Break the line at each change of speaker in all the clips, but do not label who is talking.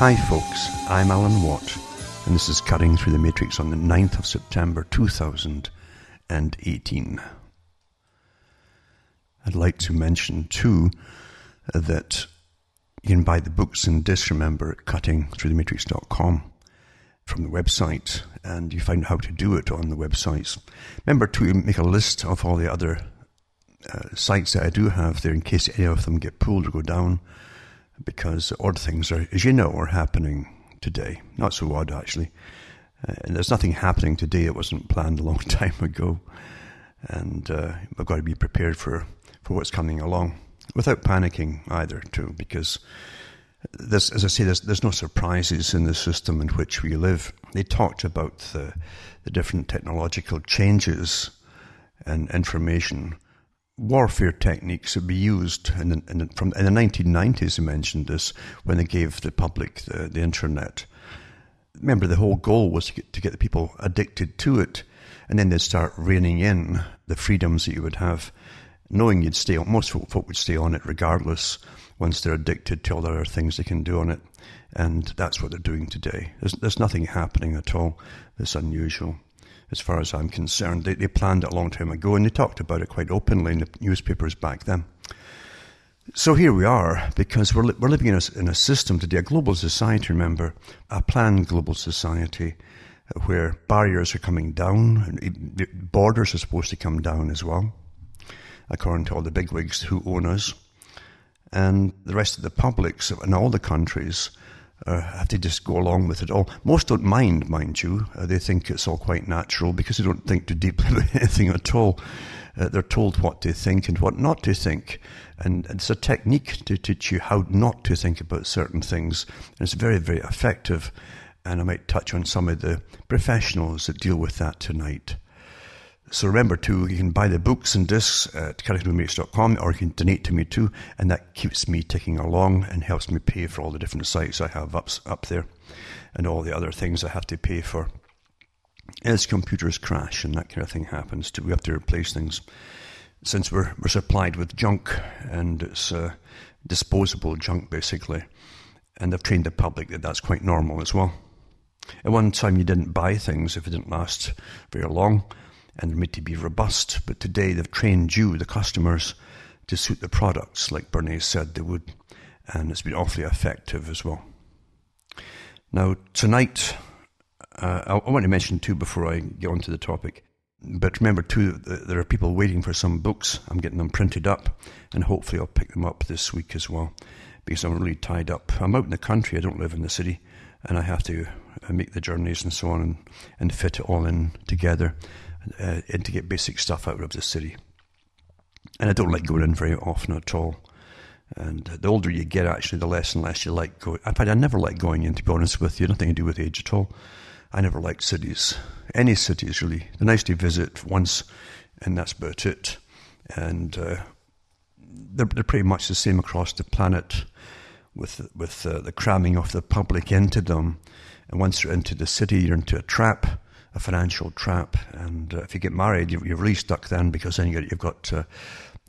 Hi, folks. I'm Alan Watt, and this is Cutting Through the Matrix on the 9th of September 2018. I'd like to mention, too, that you can buy the books and discs, remember, at cuttingthroughthematrix.com from the website, and you find how to do it on the websites. Remember to make a list of all the other uh, sites that I do have there in case any of them get pulled or go down because odd things are, as you know, are happening today. Not so odd, actually. Uh, and there's nothing happening today that wasn't planned a long time ago. And uh, we've got to be prepared for, for what's coming along without panicking either, too, because there's, as I say, there's, there's no surprises in the system in which we live. They talked about the, the different technological changes and information warfare techniques would be used in the, in the, from in the 1990s. They mentioned this when they gave the public the, the internet. Remember, the whole goal was to get, to get the people addicted to it, and then they'd start reining in the freedoms that you would have, knowing you'd stay on. Most folk would stay on it regardless once they're addicted to all the other things they can do on it, and that's what they're doing today. There's, there's nothing happening at all that's unusual as far as I'm concerned. They, they planned it a long time ago and they talked about it quite openly in the newspapers back then. So here we are, because we're, we're living in a, in a system today, a global society, remember, a planned global society where barriers are coming down, and borders are supposed to come down as well, according to all the bigwigs who own us. And the rest of the publics in all the countries uh, have to just go along with it all. Most don't mind, mind you. Uh, they think it's all quite natural because they don't think too deeply about anything at all. Uh, they're told what to think and what not to think. And it's a technique to teach you how not to think about certain things. And it's very, very effective. And I might touch on some of the professionals that deal with that tonight. So remember too, you can buy the books and discs at cuttingthroughthematrix.com or you can donate to me too, and that keeps me ticking along and helps me pay for all the different sites I have up, up there and all the other things I have to pay for. As computers crash and that kind of thing happens too, we have to replace things. Since we're, we're supplied with junk and it's uh, disposable junk basically, and they've trained the public that that's quite normal as well. At one time you didn't buy things if it didn't last very long and made to be robust. But today they've trained you, the customers, to suit the products like Bernays said they would. And it's been awfully effective as well. Now, tonight, uh, I, want to mention too before I get on to the topic. But remember too, there are people waiting for some books. I'm getting them printed up, and hopefully I'll pick them up this week as well, because I'm really tied up. I'm out in the country. I don't live in the city, and I have to uh, make the journeys and so on, and, and fit it all in together uh, and to get basic stuff out of the city. And I don't like going in very often at all. And the older you get, actually, the less and less you like going. In fact, I never like going in, to be honest with you. Nothing to do with age at all. I never liked cities. Any cities, really. They're nice to visit once, and that's about it. And uh, they're, they're pretty much the same across the planet with, with uh, the cramming of the public into them. And once you're into the city, you're into a trap a financial trap. And uh, if you get married, you're, you're, really stuck then because then you have got to,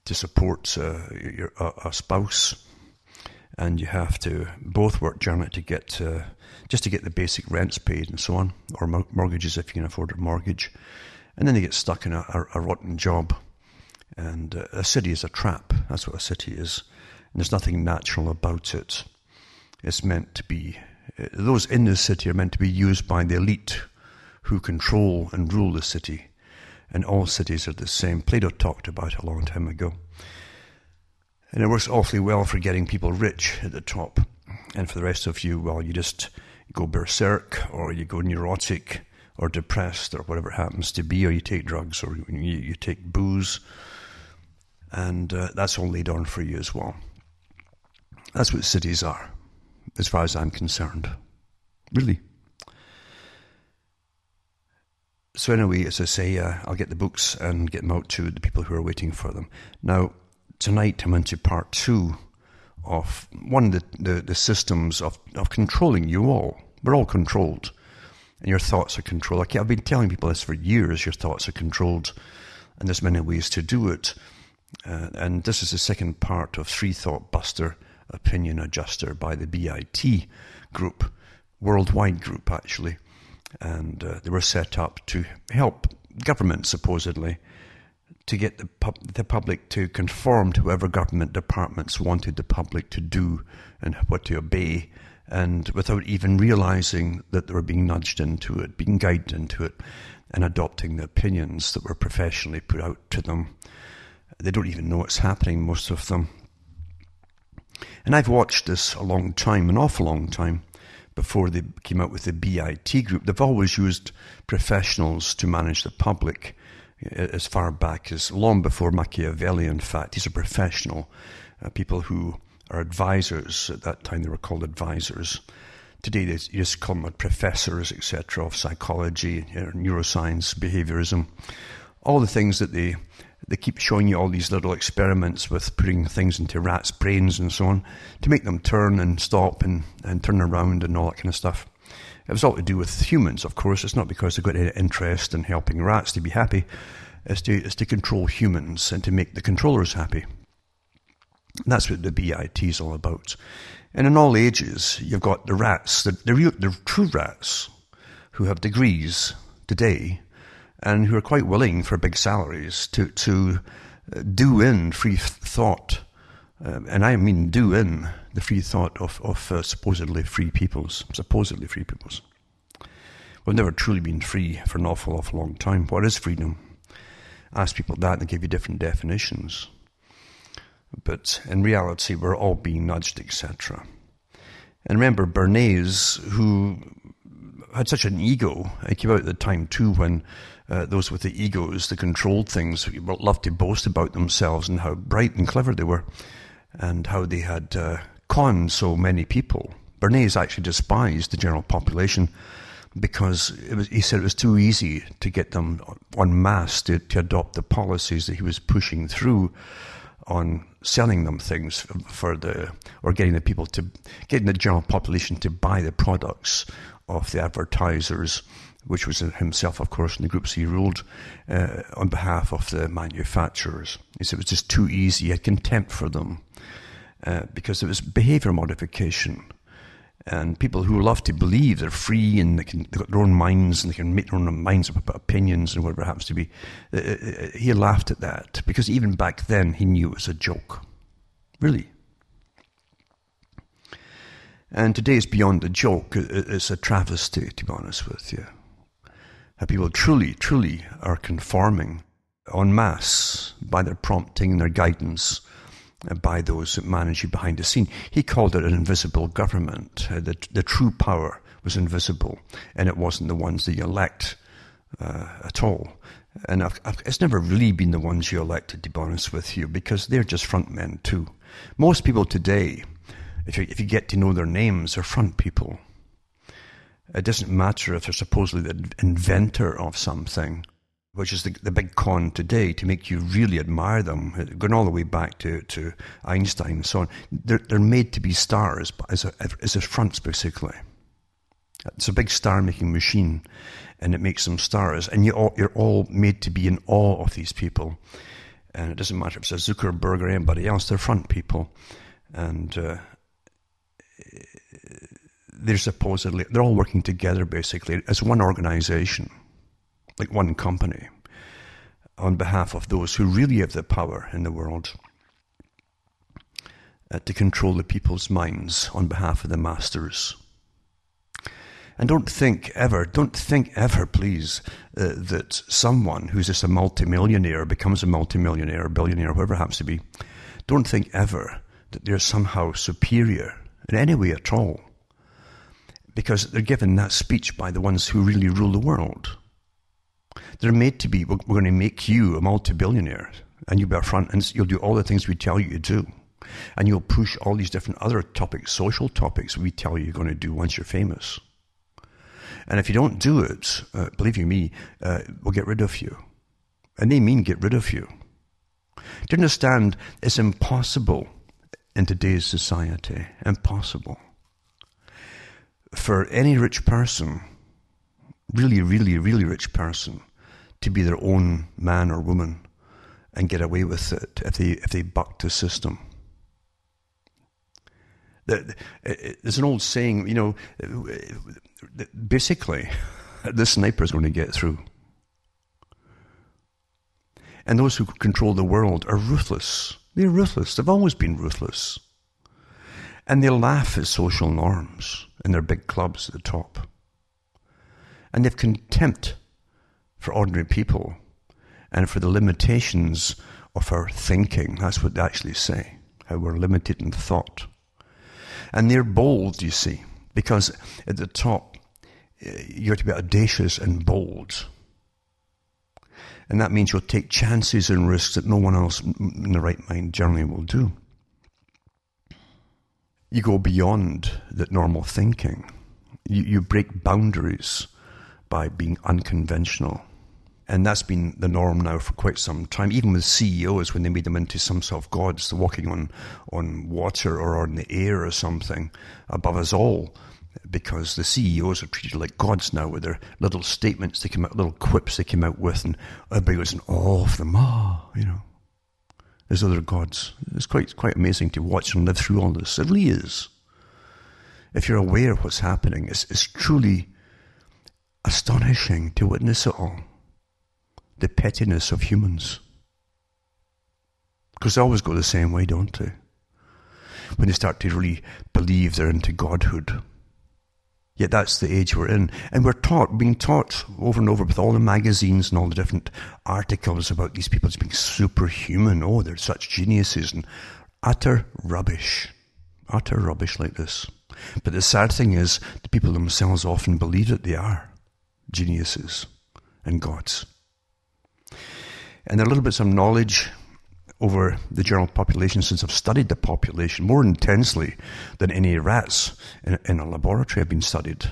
to support uh, your, a, a, spouse, and you have to both work during to get uh, just to get the basic rents paid and so on, or mortgages if you can afford a mortgage, and then you get stuck in a, a, a rotten job. And uh, a city is a trap. That's what a city is. And there's nothing natural about it. It's meant to be. Uh, those in the city are meant to be used by the elite who control and rule the city. And all cities are the same. Plato talked about it a long time ago. And it works awfully well for getting people rich at the top. And for the rest of you, well, you just go berserk or you go neurotic or depressed or whatever it happens to be, or you take drugs or you, you take booze. And uh, that's all laid on for you as well. That's what cities are, as far as I'm concerned. Really. So anyway, as I say, uh, I'll get the books and get them out to the people who are waiting for them. Now, tonight I'm into part two of one of the, the, the systems of, of controlling you all. We're all controlled, and your thoughts are controlled. I've been telling people this for years. Your thoughts are controlled, and there's many ways to do it. Uh, and this is the second part of Three Thought Buster opinion adjuster by the BIT group, worldwide group actually. And uh, they were set up to help government, supposedly, to get the, pub- the public to conform to whatever government departments wanted the public to do and what to obey, and without even realizing that they were being nudged into it, being guided into it, and adopting the opinions that were professionally put out to them. They don't even know what's happening, most of them. And I've watched this a long time, an awful long time, before they came out with the BIT group. They've always used professionals to manage the public as far back as long before Machiavelli, in fact. These are professional uh, people who are advisors. At that time, they were called advisors. Today, they just call them professors, etc., of psychology, know, neuroscience, behaviorism, all the things that they they keep showing you all these little experiments with putting things into rats' brains and so on to make them turn and stop and, and turn around and all that kind of stuff. It was all to do with humans, of course. It's not because they've got any interest in helping rats to be happy. It's to, it's to control humans and to make the controllers happy. And that's what the BIT is all about. And in all ages, you've got the rats, the, the, real, the true rats, who have degrees today and who are quite willing for big salaries to, to uh, do in free thought. Um, and I mean do in the free thought of, of uh, supposedly free peoples, supposedly free peoples. We've never truly been free for an awful, awful long time. What is freedom? Ask people that and they give you different definitions. But in reality, we're all being nudged, etc. And remember, Bernays, who had such an ego, it came out at the time too when uh, those with the egos, the controlled things, loved to boast about themselves and how bright and clever they were, and how they had uh, conned so many people. Bernays actually despised the general population because was, he said it was too easy to get them en masse to, to adopt the policies that he was pushing through on selling them things for the or getting the people to getting the general population to buy the products of the advertisers which was himself, of course, in the groups he ruled uh, on behalf of the manufacturers. He said it was just too easy. He had contempt for them uh, because it was behavior modification. And people who love to believe they're free and they can, they've got their own minds and they can make their own minds up about opinions and whatever it happens to be. Uh, uh, uh, he laughed at that because even back then he knew it was a joke. Really. And today is beyond a joke. It's a travesty, to be honest with you that people truly, truly are conforming en masse by their prompting and their guidance uh, by those that manage you behind the scene. He called it an invisible government. Uh, the, the true power was invisible, and it wasn't the ones that you elect uh, at all. And I've, I've, it's never really been the ones you elected, to be honest with you, because they're just front men too. Most people today, if you, if you get to know their names, are front people. It doesn't matter if they're supposedly the inventor of something, which is the, the big con today to make you really admire them, going all the way back to, to Einstein and so on. They're, they're made to be stars as a, as a fronts, basically. It's a big star making machine and it makes them stars. And you all, you're all made to be in awe of these people. And it doesn't matter if it's a Zuckerberg or anybody else, they're front people. And uh, they're supposedly they're all working together basically as one organization, like one company, on behalf of those who really have the power in the world uh, to control the people's minds on behalf of the masters. And don't think ever, don't think ever, please, uh, that someone who's just a multimillionaire becomes a multimillionaire, billionaire, whoever it happens to be. Don't think ever that they're somehow superior in any way at all because they're given that speech by the ones who really rule the world. They're made to be, we're, going to make you a multi-billionaire and you'll be up front and you'll do all the things we tell you to do. And you'll push all these different other topics, social topics we tell you you're going to do once you're famous. And if you don't do it, uh, believe you me, uh, we'll get rid of you. And they mean get rid of you. Do you understand? It's impossible in today's society. Impossible for any rich person, really, really, really rich person, to be their own man or woman and get away with it if they if they buck the system. There's an old saying, you know, basically, the sniper is going to get through. And those who control the world are ruthless. They're ruthless. They've always been ruthless. And they laugh at social norms in their big clubs at the top. And they've contempt for ordinary people and for the limitations of our thinking. That's what they actually say, how we're limited in thought. And they're bold, you see, because at the top, eh, you're to be audacious and bold. And that means you'll take chances and risks that no one else in the right mind generally will do. You go beyond that normal thinking. You, you break boundaries by being unconventional. And that's been the norm now for quite some time, even with CEOs when they made them into some sort of gods, walking on, on water or on the air or something above us all because the CEOs are treated like gods now with their little statements they come out, little quips they came out with, and everybody was in awe of them. Ah, you know, as other gods. It's quite quite amazing to watch and live through all this. It really is. If you're aware of what's happening, it's, it's truly astonishing to witness it all. The pettiness of humans. Because they always go the same way, don't they? When they start to really believe they're into godhood Yet that's the age we're in. And we're taught, being taught over and over with all the magazines and all the different articles about these people as being superhuman. Oh, they're such geniuses and utter rubbish. Utter rubbish like this. But the sad thing is, the people themselves often believe that they are geniuses and gods. And a little bit of knowledge over the general population since I've studied the population more intensely than any rats in, in a laboratory have been studied.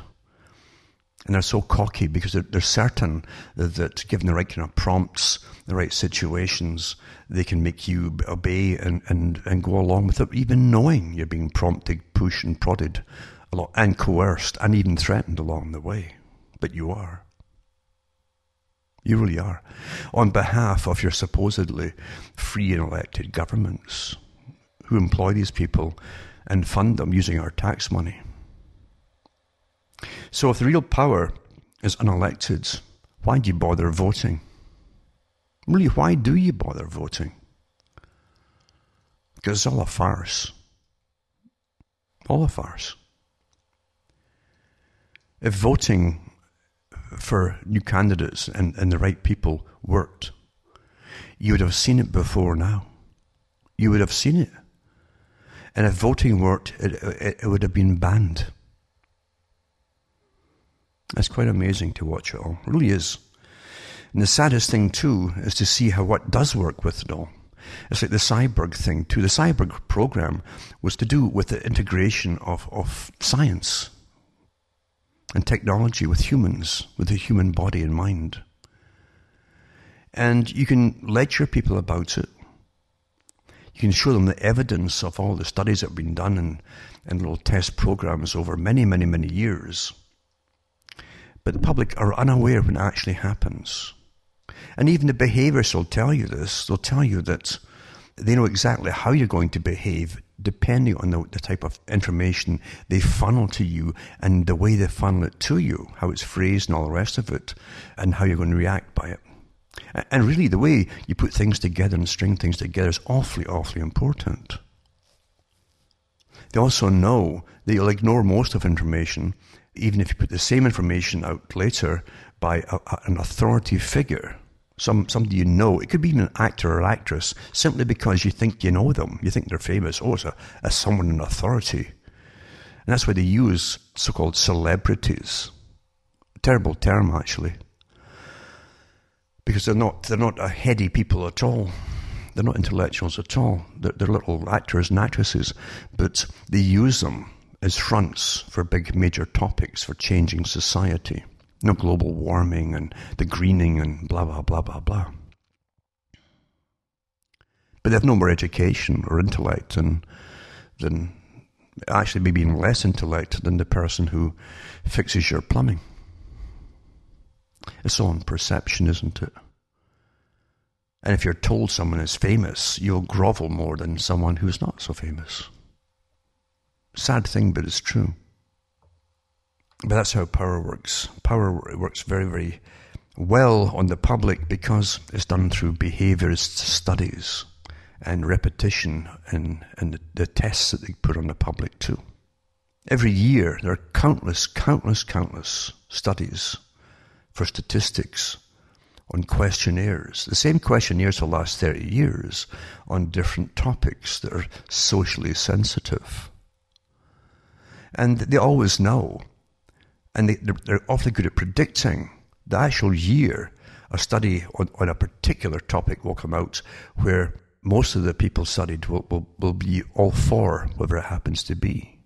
And they're so cocky because they're, they're certain that, that, given the right kind of prompts, the right situations, they can make you obey and, and, and go along without even knowing you're being prompted, pushed, and prodded a lot, and coerced, and even threatened along the way. But you are. You really are. On behalf of your supposedly free and elected governments who employ these people and fund them using our tax money. So if the real power is unelected, why do you bother voting? Really, why do you bother voting? Because it's all a farce. All a farce. If voting for new candidates and, and the right people worked. You would have seen it before now. You would have seen it. And if voting worked, it, it, it would have been banned. It's quite amazing to watch it all. It really is. And the saddest thing, too, is to see how what does work with it all. It's like the Cyborg thing, too. The Cyborg program was to do with the integration of, of science and technology with humans, with the human body and mind. And you can lecture people about it. You can show them the evidence of all the studies that have been done and, and little test programs over many, many, many years. But the public are unaware when it actually happens. And even the behaviorists will tell you this. They'll tell you that they know exactly how you're going to behave depending on the, the, type of information they funnel to you and the way they funnel it to you, how it's phrased and all the rest of it, and how you're going to react by it. And really, the way you put things together and string things together is awfully, awfully important. They also know that you'll ignore most of information, even if you put the same information out later by a, an authority figure some somebody you know. It could be an actor or actress simply because you think you know them. You think they're famous. Oh, it's a, a someone in authority. And that's why they use so-called celebrities. Terrible term, actually. Because they're not, they're not a heady people at all. They're not intellectuals at all. They're, they're little actors and actresses. But they use them as fronts for big major topics for changing society you know, global warming and the greening and blah, blah, blah, blah, blah. But they have no more education or intellect than, than actually maybe even less intellect than the person who fixes your plumbing. It's all in perception, isn't it? And if you're told someone is famous, you'll grovel more than someone who's not so famous. Sad thing, but it's true. But that's how power works. Power works very, very well on the public because it's done through behaviorist studies and repetition and, and the, the tests that they put on the public too. Every year, there are countless, countless, countless studies for statistics on questionnaires, the same questionnaires for the last 30 years on different topics that are socially sensitive. And they always know, and they, are awfully good at predicting the actual year. A study on, on, a particular topic will come out where most of the people studied will, will, will be all for whatever it happens to be.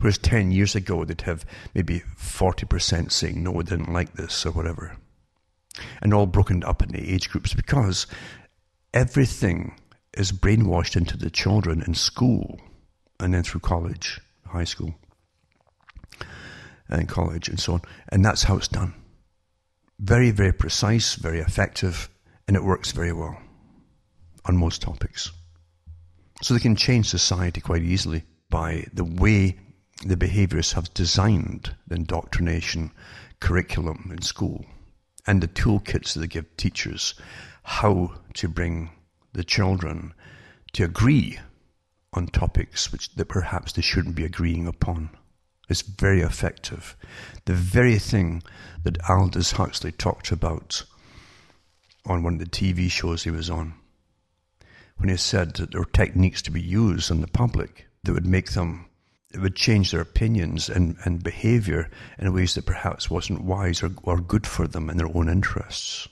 Whereas 10 years ago, they'd have maybe 40% saying, no, I didn't like this or whatever. And all broken up into age groups because everything is brainwashed into the children in school and then through college, high school, and college and so on. And that's how it's done. Very, very precise, very effective, and it works very well on most topics. So they can change society quite easily by the way the behaviorists have designed the indoctrination curriculum in school and the toolkits that they give teachers how to bring the children to agree on topics which that perhaps they shouldn't be agreeing upon. It's very effective. The very thing that Aldous Huxley talked about on one of the TV shows he was on, when he said that there were techniques to be used on the public that would make them it would change their opinions and, and behavior in ways that perhaps wasn't wise or, or good for them in their own interests.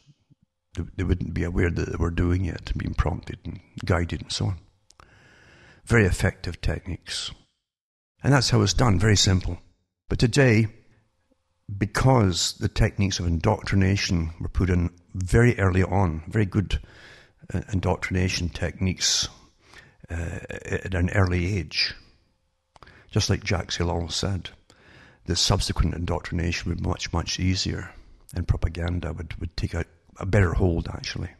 They, they wouldn't be aware that they were doing it and being prompted and guided and so on. Very effective techniques. And that's how it's done, very simple. But today, because the techniques of indoctrination were put in very early on, very good uh, indoctrination techniques uh, at an early age, just like Jacques Ellul said, the subsequent indoctrination would be much, much easier and propaganda would, would take a, a better hold, actually.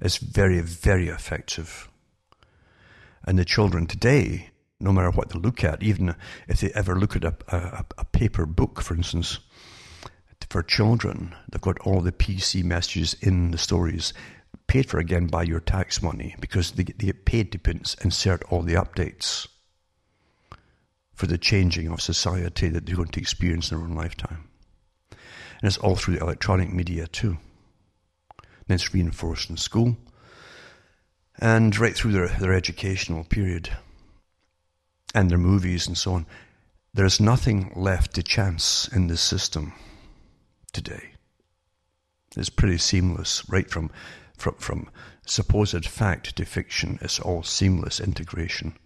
It's very, very effective. And the children today, no matter what they look at, even if they ever look at a, a, a paper book, for instance, for children, they've got all the PC messages in the stories paid for again by your tax money because they, they get paid to insert all the updates for the changing of society that they're going to experience in their own lifetime. And it's all through the electronic media too. And it's reinforced in school and right through their, their educational period and their movies and so on. There's nothing left to chance in this system today. It's pretty seamless, right from, from, from supposed fact to fiction. It's all seamless integration.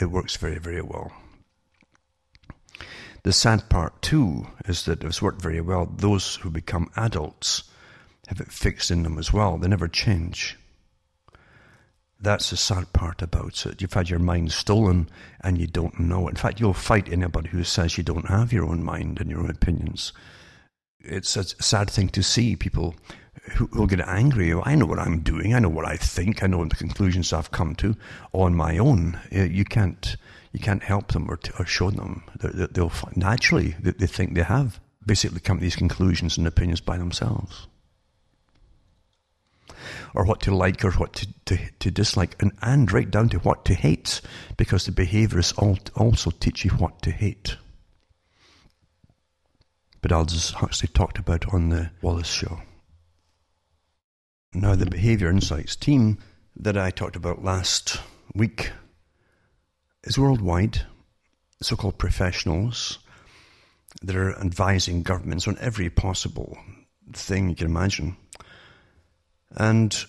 It works very, very well. The sad part, too, is that it's worked very well. Those who become adults have it fixed in them as well. They never change. That's the sad part about it. You've had your mind stolen and you don't know. In fact, you'll fight anybody who says you don't have your own mind and your own opinions. It's a sad thing to see people who will get angry. Oh, I know what I'm doing. I know what I think. I know the conclusions I've come to on my own. Uh, you can't you can't help them or, t- or show them. They'll naturally they think they have basically come to these conclusions and opinions by themselves, or what to like or what to, to, to dislike, and, and right down to what to hate, because the behaviorists also teach you what to hate. But Aldous Huxley talked about on the Wallace Show. Now, the Behavior Insights team that I talked about last week is worldwide, so called professionals that are advising governments on every possible thing you can imagine. And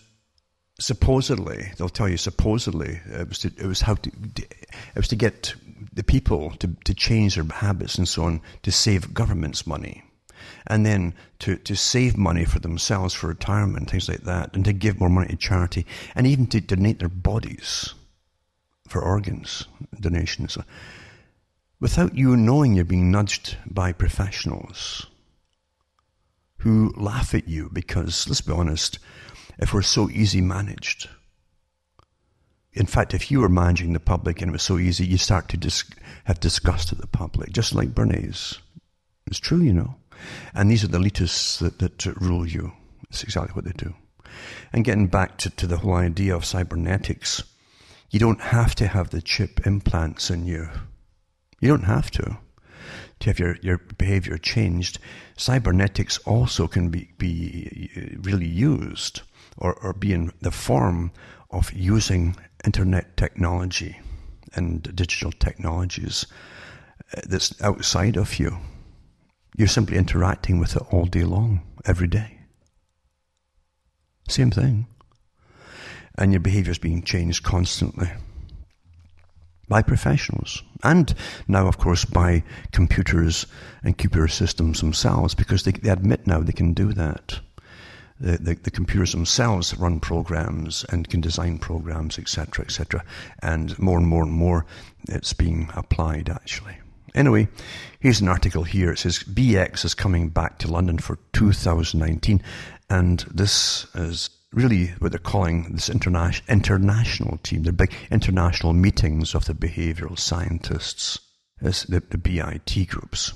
supposedly, they'll tell you supposedly, it was, to, it was how to, it was to get the people to, to change their habits and so on to save government's money. And then to, to save money for themselves for retirement, things like that, and to give more money to charity, and even to donate their bodies for organs donations without you knowing you're being nudged by professionals who laugh at you because, let's be honest, if we're so easy managed, in fact, if you were managing the public and it was so easy, you start to dis- have disgust at the public, just like Bernays. It's true, you know. And these are the elitists that, that rule you. It's exactly what they do. And getting back to, to the whole idea of cybernetics, you don't have to have the chip implants in you. You don't have to to have your, your behavior changed. Cybernetics also can be, be really used or, or be in the form of using internet technology and digital technologies uh, that's outside of you. You're simply interacting with it all day long, every day. Same thing. And your behavior is being changed constantly by professionals. And now, of course, by computers and computer systems themselves, because they, they admit now they can do that. The, the, the, computers themselves run programs and can design programs, etc., etc. And more and more and more, it's being applied actually. Anyway, here's an article here. It says BX is coming back to London for 2019, and this is really what they're calling this interna- international team. They're big international meetings of the behavioral scientists, the, the BIT groups.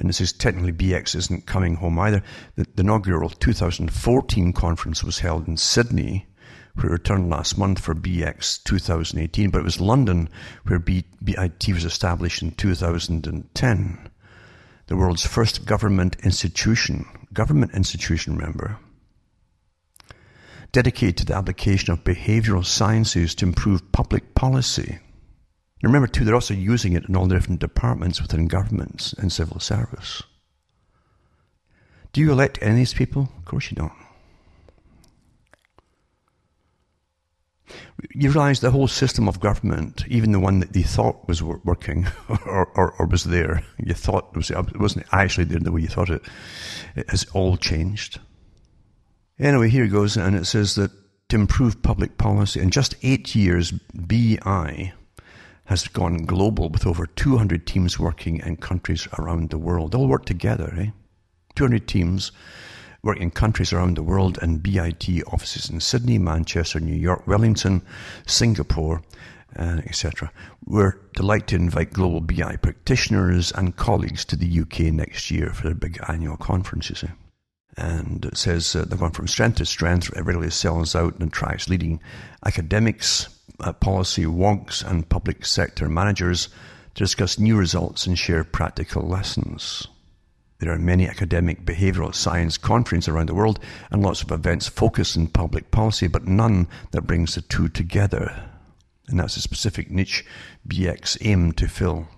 And this is technically BX isn't coming home either. The, the inaugural 2014 conference was held in Sydney, where it returned last month for BX 2018, but it was London where BIT was established in 2010. The world's first government institution, government institution, member dedicated to the application of behavioral sciences to improve public policy. Remember, too, they're also using it in all the different departments within governments and civil service. Do you elect any of these people? Of course you don't. You realize the whole system of government, even the one that they thought was working or, or, or was there, you thought was, it wasn't actually there the way you thought it, it has all changed. Anyway, here it goes, and it says that to improve public policy, in just eight years, BI has gone global with over 200 teams working in countries around the world. They all work together, eh? 200 teams work in countries around the world and BIT offices in Sydney, Manchester, New York, Wellington, Singapore, uh, etc. We're delighted to invite global BI practitioners and colleagues to the UK next year for their big annual conferences. Eh? And says uh, they're going from strength to strength, really sells out and attracts leading academics, uh, policy wonks, and public sector managers to discuss new results and share practical lessons. There are many academic behavioral science conferences around the world and lots of events focused on public policy, but none that brings the two together. And that's a specific niche BX aim to fill.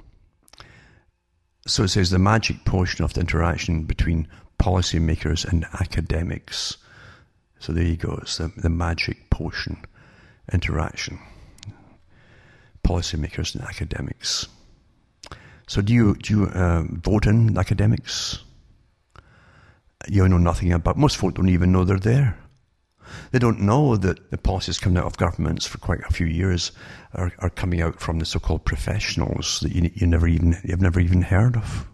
So it says the magic potion of the interaction between policymakers and academics. So there you go. It's the, the magic potion interaction. Policymakers and academics. So do you do you uh, vote in academics? You know nothing about. Most folk don't even know they're there. They don't know that the policies coming out of governments for quite a few years are, are coming out from the so-called professionals that you, you never even you've never even heard of.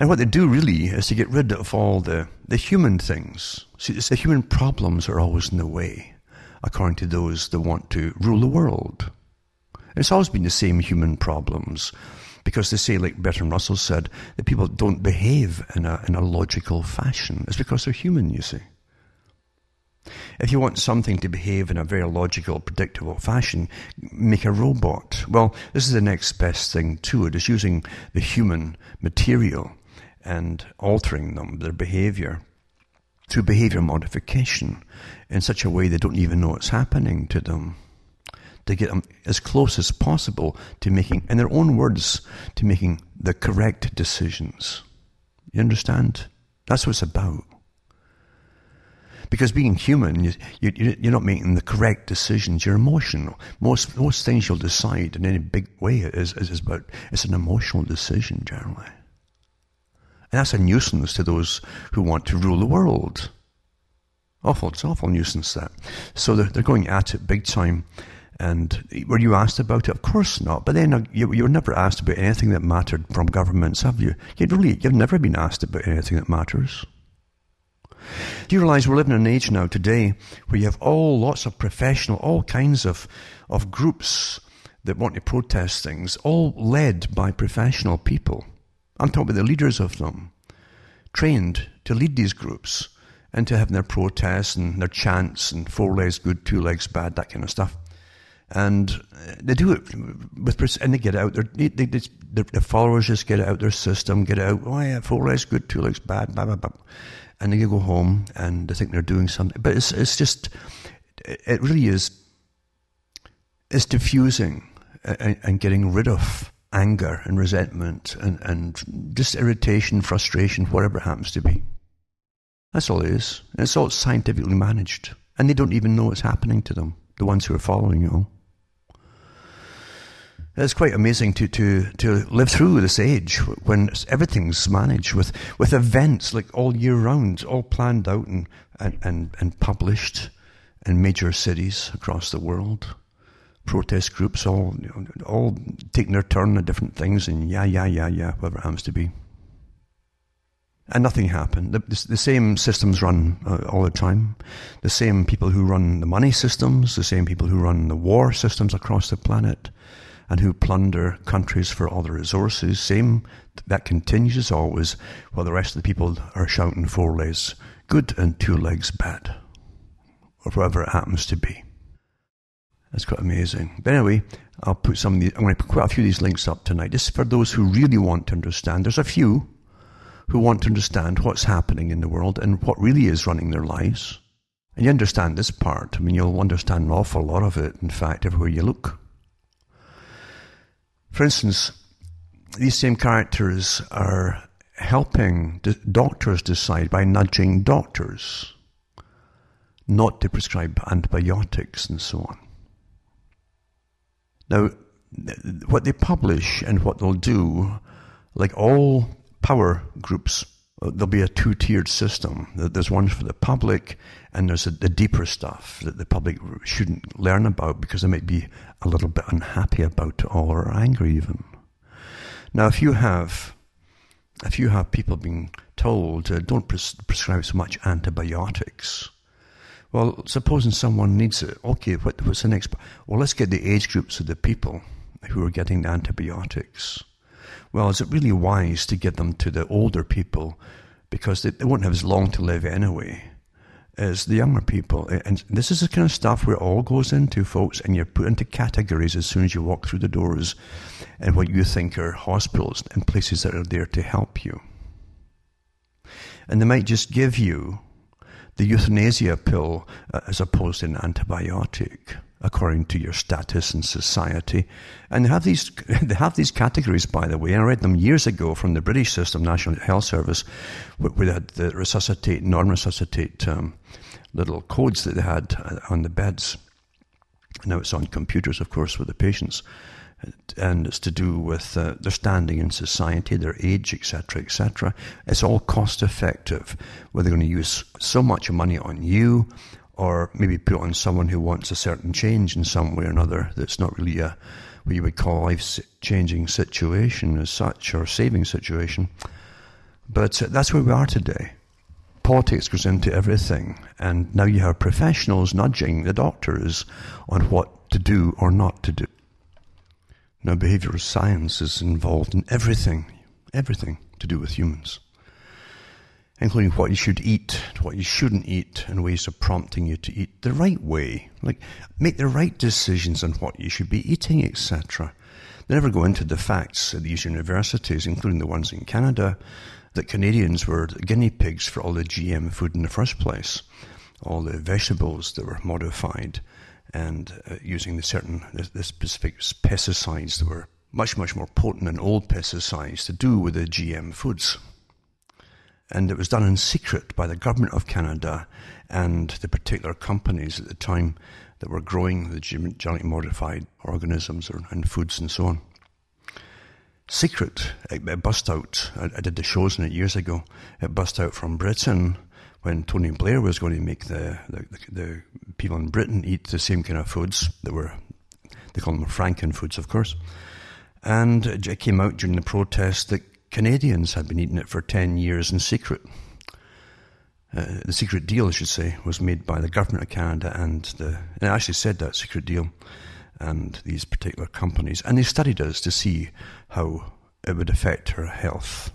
And what they do really is to get rid of all the, the human things. See, the human problems are always in the way, according to those that want to rule the world. It's always been the same human problems. Because they say, like Bertrand Russell said, that people don't behave in a, in a logical fashion. It's because they're human, you see. If you want something to behave in a very logical, predictable fashion, make a robot. Well, this is the next best thing to it, is using the human material and altering them, their behavior, through behavior modification in such a way they don't even know it's happening to them. To get them as close as possible to making, in their own words, to making the correct decisions. You understand? That's what it's about. Because being human, you, you, you're not making the correct decisions. You're emotional. Most most things you'll decide in any big way is, is, is about it's an emotional decision generally. And that's a nuisance to those who want to rule the world. Awful, it's an awful nuisance that. So they're, they're going at it big time. And were you asked about it? Of course not. But then uh, you, you were never asked about anything that mattered from governments, have you? You'd really, you've never been asked about anything that matters. Do you realize we're living in an age now today where you have all lots of professional, all kinds of, of groups that want to protest things, all led by professional people. I'm talking about the leaders of them, trained to lead these groups and to have their protests and their chants and four legs good, two legs bad, that kind of stuff. And uh, they do it with, and they get out. They, they, they, the followers just get out their system, get out. Oh yeah, four legs good, two legs bad, blah blah blah, and they go home and they think they're doing something. But it's it's just, it really is. It's diffusing and, and getting rid of anger and resentment and, and just irritation, frustration, whatever it happens to be. That's all it is. It's all scientifically managed. And they don't even know what's happening to them, the ones who are following you. It's quite amazing to, to, to live through this age when everything's managed with, with events like all year round, all planned out and, and, and, and published in major cities across the world protest groups all all taking their turn at different things and yeah, yeah, yeah, yeah, whatever it happens to be. And nothing happened. The, the, the same systems run uh, all the time. The same people who run the money systems, the same people who run the war systems across the planet, and who plunder countries for all the resources. Same, that continues always, while the rest of the people are shouting four legs good and two legs bad, or whatever it happens to be. That's quite amazing. But anyway, I'll put some of these, I'm going to put quite a few of these links up tonight, just for those who really want to understand. There's a few who want to understand what's happening in the world and what really is running their lives. And you understand this part. I mean, you'll understand an awful lot of it, in fact, everywhere you look. For instance, these same characters are helping doctors decide by nudging doctors not to prescribe antibiotics and so on. Now, what they publish and what they'll do, like all power groups, uh, there'll be a two tiered system. There's one for the public, and there's the deeper stuff that the public shouldn't learn about because they might be a little bit unhappy about or angry even. Now, if you have if you have people being told uh, don't pres- prescribe so much antibiotics, well, supposing someone needs it, okay, what, what's the next? Well, let's get the age groups of the people who are getting the antibiotics. Well, is it really wise to get them to the older people because they, they won't have as long to live anyway as the younger people? And this is the kind of stuff where it all goes into, folks, and you're put into categories as soon as you walk through the doors and what you think are hospitals and places that are there to help you. And they might just give you the euthanasia pill uh, as opposed to an antibiotic according to your status in society. And they have these they have these categories, by the way. I read them years ago from the British system, National Health Service, where they had the resuscitate, non-resuscitate um, little codes that they had uh, on the beds. Now it's on computers, of course, with the patients and it's to do with uh, their standing in society, their age, etc., etc. It's all cost effective. Whether they're going to use so much money on you, or maybe put on someone who wants a certain change in some way or another that's not really a what you would call life changing situation as such, or saving situation. But uh, that's where we are today. Politics goes into everything, and now you have professionals nudging the doctors on what to do or not to do. Now, behavioral science is involved in everything, everything to do with humans, including what you should eat, what you shouldn't eat, and ways of prompting you to eat the right way. Like, make the right decisions on what you should be eating, etc. They never go into the facts at these universities, including the ones in Canada, that Canadians were guinea pigs for all the GM food in the first place, all the vegetables that were modified and uh, using the certain the, the specific pesticides that were much much more potent than old pesticides to do with the GM foods. And it was done in secret by the government of Canada and the particular companies at the time that were growing the genetically modified organisms or, and foods and so on. Secret, it, it bust out. I, I did the shows on it years ago. It bust out from Britain when Tony Blair was going to make the, the, the, people in Britain eat the same kind of foods that were, they call them Franken foods, of course. And it came out during the protest that Canadians had been eating it for 10 years in secret. uh, the secret deal, I should say, was made by the government of Canada and the, and it actually said that secret deal and these particular companies. And they studied us to see how it would affect her health.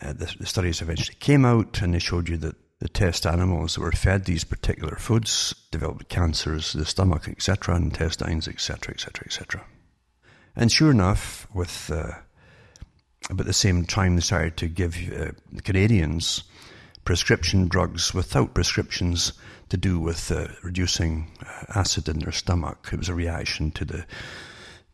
Uh, the, the, studies eventually came out and they showed you that the test animals that were fed these particular foods developed cancers, the stomach, etc., intestines, etc., etc., etc. And sure enough, with uh, about the same time, they started to give uh, Canadians prescription drugs without prescriptions to do with uh, reducing uh, acid in their stomach. It was a reaction to the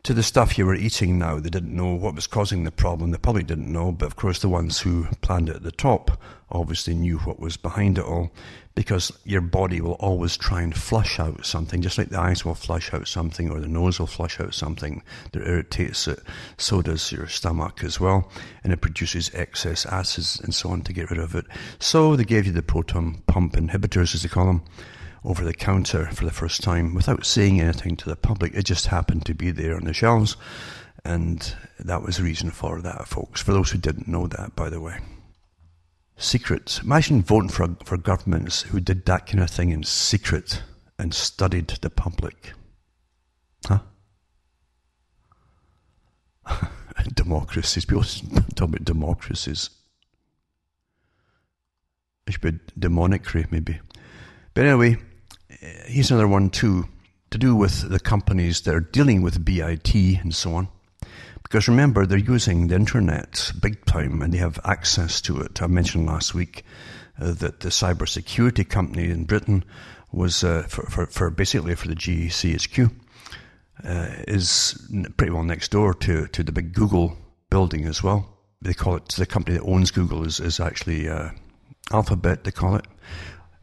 to the stuff you were eating now. They didn't know what was causing the problem. The public didn't know, but of course the ones who planned it at the top obviously knew what was behind it all because your body will always try and flush out something, just like the eyes will flush out something or the nose will flush out something that irritates it. So does your stomach as well, and it produces excess acids and so on to get rid of it. So they gave you the proton pump inhibitors, as they call them over the counter for the first time without saying anything to the public. It just happened to be there on the shelves. And that was the reason for that, folks. For those who didn't know that, by the way. Secrets. Imagine voting for, for governments who did that kind of thing in secret and studied the public. Huh? democracies. People talk about democracies. It should be demonicry, maybe. But anyway, here's another one too, to do with the companies that are dealing with BIT and so on. Because remember, they're using the internet big time and they have access to it. I mentioned last week uh, that the cybersecurity company in Britain was uh, for, for, for, basically for the GCHQ uh, is pretty well next door to, to the big Google building as well. They call it the company that owns Google is, is actually uh, Alphabet, they call it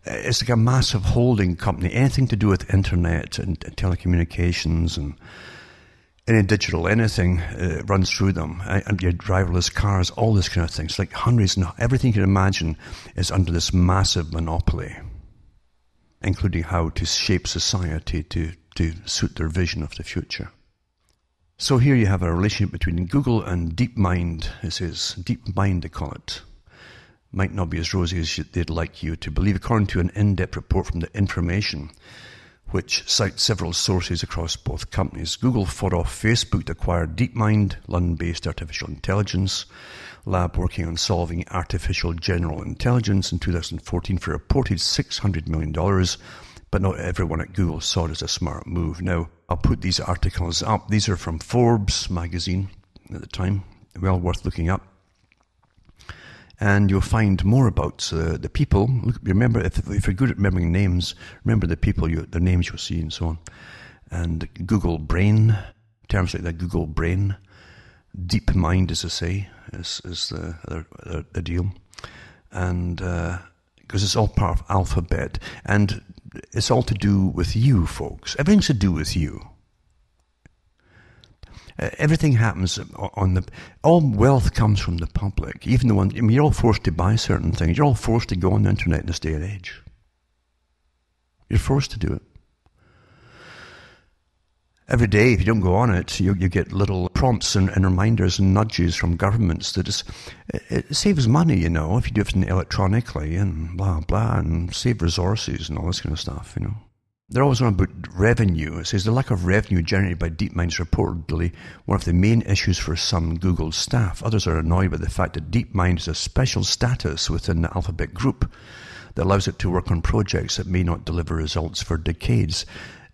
it's like a massive holding company. Anything to do with internet and, telecommunications and any digital anything uh, runs through them. And your driverless cars, all this kind of things, like hundreds and everything you can imagine is under this massive monopoly, including how to shape society to, to suit their vision of the future. So here you have a relationship between Google and DeepMind. This is DeepMind, they call it might not be as rosy as they'd like you to believe, according to an in-depth report from the Information, which cites several sources across both companies. Google fought off Facebook to acquire DeepMind, London-based artificial intelligence lab working on solving artificial general intelligence in 2014 for a reported $600 million, but not everyone at Google saw it as a smart move. Now, I'll put these articles up. These are from Forbes magazine at the time, well worth looking up and you'll find more about uh, the people. Remember, if, if, you're good at remembering names, remember the people, you, their names you'll see, and so on. And Google Brain, terms like that, Google Brain, Deep Mind, as I say, is, is the, the, the deal. And because uh, it's all part of Alphabet, and it's all to do with you, folks. Everything's to do with you. Uh, everything happens on the. All wealth comes from the public. Even the one. I mean, you're all forced to buy certain things. You're all forced to go on the internet in this day and age. You're forced to do it. Every day, if you don't go on it, you, you get little prompts and, and reminders and nudges from governments that it, it saves money, you know, if you do it electronically and blah, blah, and save resources and all this kind of stuff, you know. They're always on about revenue. It says the lack of revenue generated by DeepMind is reportedly one of the main issues for some Google staff. Others are annoyed by the fact that DeepMind has a special status within the Alphabet group that allows it to work on projects that may not deliver results for decades.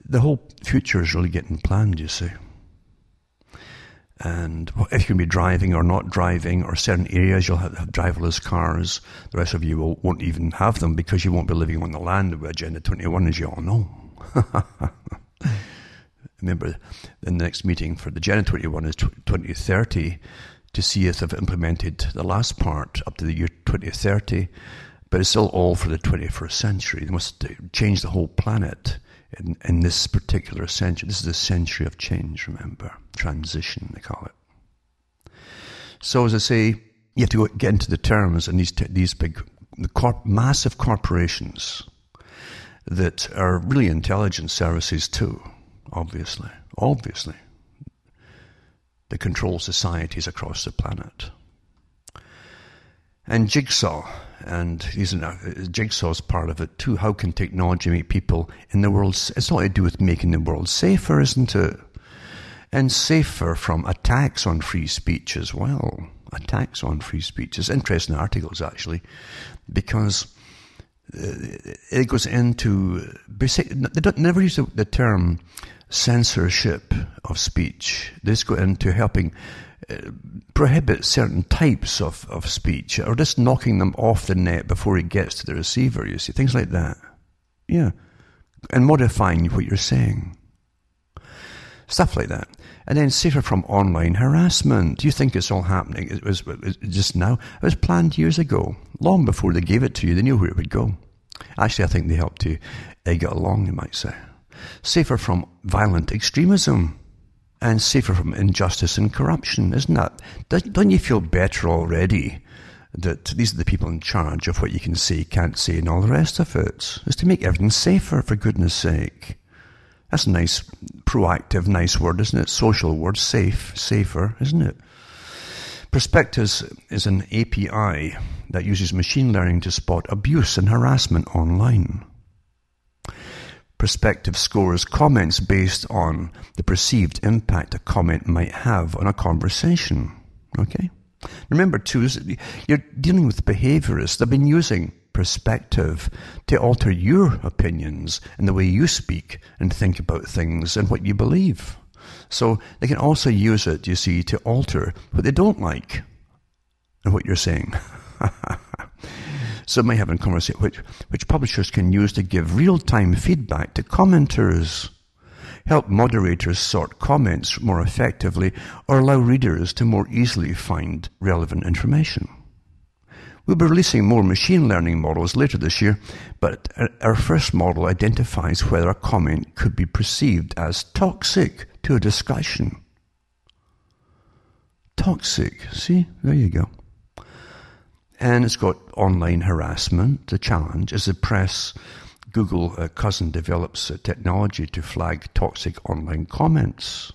The whole future is really getting planned, you see. And if you can be driving or not driving, or certain areas you'll have, driverless cars, the rest of you will, won't even have them because you won't be living on the land with Agenda 21, as you all know. Remember, the next meeting for the Agenda 21 is 2030 to see if they've implemented the last part up to the year 2030, but it's still all for the 21st century. They must change the whole planet in, in this particular century. This is the century of change, remember. Transition, they call it. So, as I say, you have to get into the terms and these, these big, the corp, massive corporations that are really intelligence services too, obviously, obviously, that control societies across the planet. And Jigsaw, and are jigsaw's part of it too. How can technology make people in the world? It's all to do with making the world safer, isn't it? And safer from attacks on free speech as well. Attacks on free speech. It's interesting articles actually, because uh, it goes into. They don't never use the, the term censorship of speech. They just go into helping uh, prohibit certain types of, of speech or just knocking them off the net before it gets to the receiver, you see, things like that. Yeah. And modifying what you're saying. Stuff like that. And then safer from online harassment. Do you think it's all happening? It was, it was just now. It was planned years ago. Long before they gave it to you, they knew where it would go. Actually, I think they helped you egg it along, you might say. Safer from violent extremism and safer from injustice and corruption, isn't that? Don't you feel better already that these are the people in charge of what you can say, can't say, and all the rest of it? Is to make everything safer, for goodness sake. That's a nice, proactive, nice word, isn't it? Social word, safe, safer, isn't it? Perspectives is an API that uses machine learning to spot abuse and harassment online. Perspective scores comments based on the perceived impact a comment might have on a conversation. Okay? Remember, too, you're dealing with behaviorists. They've been using perspective to alter your opinions and the way you speak and think about things and what you believe. So they can also use it, you see, to alter what they don't like and what you're saying. So may have a conversation which, which publishers can use to give real-time feedback to commenters, help moderators sort comments more effectively, or allow readers to more easily find relevant information. We'll be releasing more machine learning models later this year, but our first model identifies whether a comment could be perceived as toxic to a discussion. Toxic. See? There you go. And it's got online harassment. The challenge is the press. Google uh, cousin develops uh, technology to flag toxic online comments.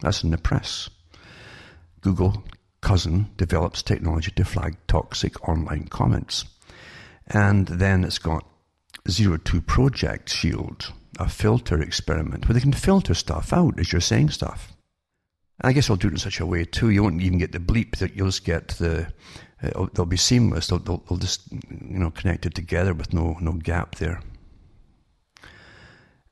That's in the press. Google cousin develops technology to flag toxic online comments. And then it's got Zero Two Project Shield, a filter experiment where they can filter stuff out as you're saying stuff. I guess I'll do it in such a way too. You won't even get the bleep that you'll just get the uh, they'll be seamless. They'll, they'll, they'll, just you know connected together with no no gap there.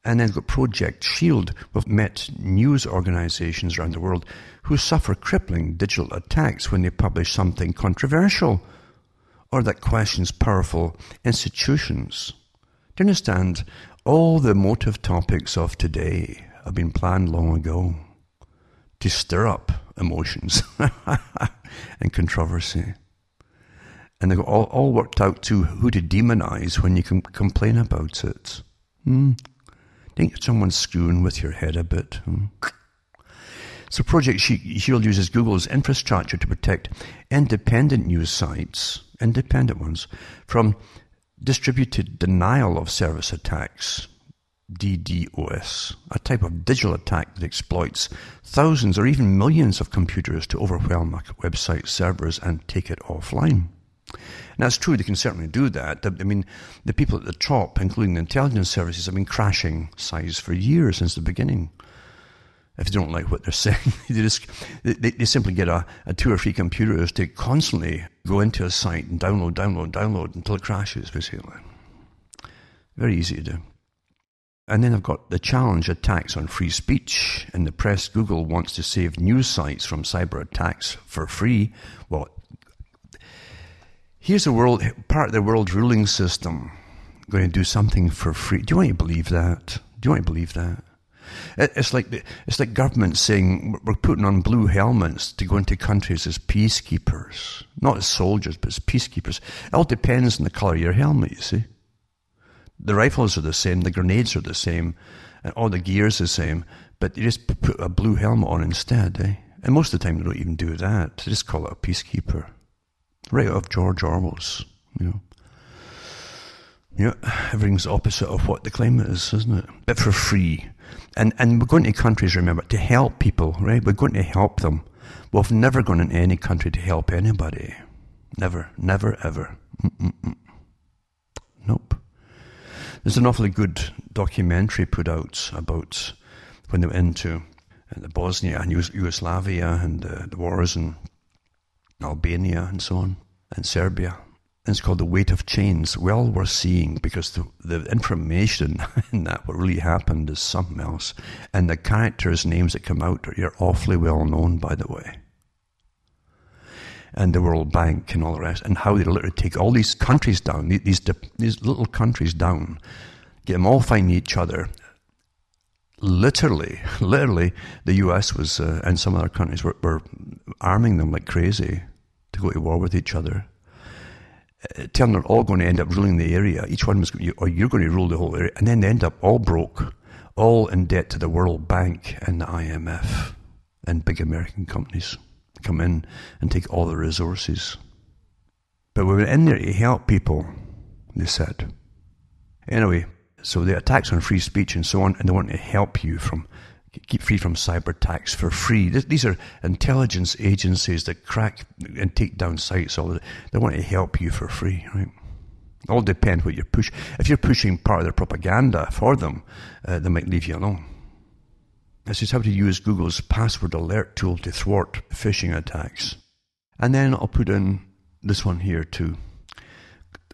And then got Project Shield. We've met news organizations around the world who suffer crippling digital attacks when they publish something controversial or that questions powerful institutions. Do you understand? All the motive topics of today have been planned long ago to stir up emotions and controversy and they've all, all worked out to who to demonize when you can complain about it. Hmm. Hmm. Think someone's screwing with your head a bit. Hmm. So Project Shield uses Google's infrastructure to protect independent news sites, independent ones, from distributed denial of service attacks, DDoS, a type of digital attack that exploits thousands or even millions of computers to overwhelm a website servers and take it offline. And that's true, they can certainly do that. I mean, the people at the top, including the intelligence services, have been crashing sites for years since the beginning. If they don't like what they're saying, they just they, they simply get a, a two or three computers to constantly go into a site and download, download, download until it crashes, basically. Very easy to do. And then I've got the challenge attacks on free speech. In the press, Google wants to save news sites from cyber attacks for free. Well, Here's a world, part of the world ruling system going to do something for free. Do you want to believe that? Do you want to believe that? It's like it's like government saying we're putting on blue helmets to go into countries as peacekeepers, not as soldiers, but as peacekeepers. It all depends on the colour of your helmet. You see, the rifles are the same, the grenades are the same, and all the gear's the same, but you just put a blue helmet on instead. Eh? And most of the time, they don't even do that. They just call it a peacekeeper right out of George Orwell's, you know. Yeah, everything's opposite of what the climate is, isn't it? But for free. And and we're going to countries, remember, to help people, right? We're going to help them. We've never gone into any country to help anybody. Never, never, ever. Mm-mm-mm. Nope. There's an awfully good documentary put out about when they went into uh, Bosnia and Yugoslavia and the wars in Albania and so on, and Serbia. And it's called The Weight of Chains. Well worth seeing because the, the information in that, what really happened, is something else. And the characters' names that come out are awfully well known, by the way. And the World Bank and all the rest, and how they literally take all these countries down, these, these little countries down, get them all fighting each other, literally, literally, the US was, uh, and some other countries were, were, arming them like crazy to go to war with each other. Uh, telling they're all going to end up ruling the area. Each one was, or you're going to rule the whole area. And then they end up all broke, all in debt to the World Bank and the IMF and big American companies come in and take all the resources. But we were in there to help people, they said. Anyway, so the attacks on free speech and so on, and they want to help you from keep free from cyber attacks for free. These are intelligence agencies that crack and take down sites. All they want to help you for free, right? All depend what you're push. If you're pushing part of their propaganda for them, uh, they might leave you alone. This is how to use Google's password alert tool to thwart phishing attacks. And then I'll put in this one here too.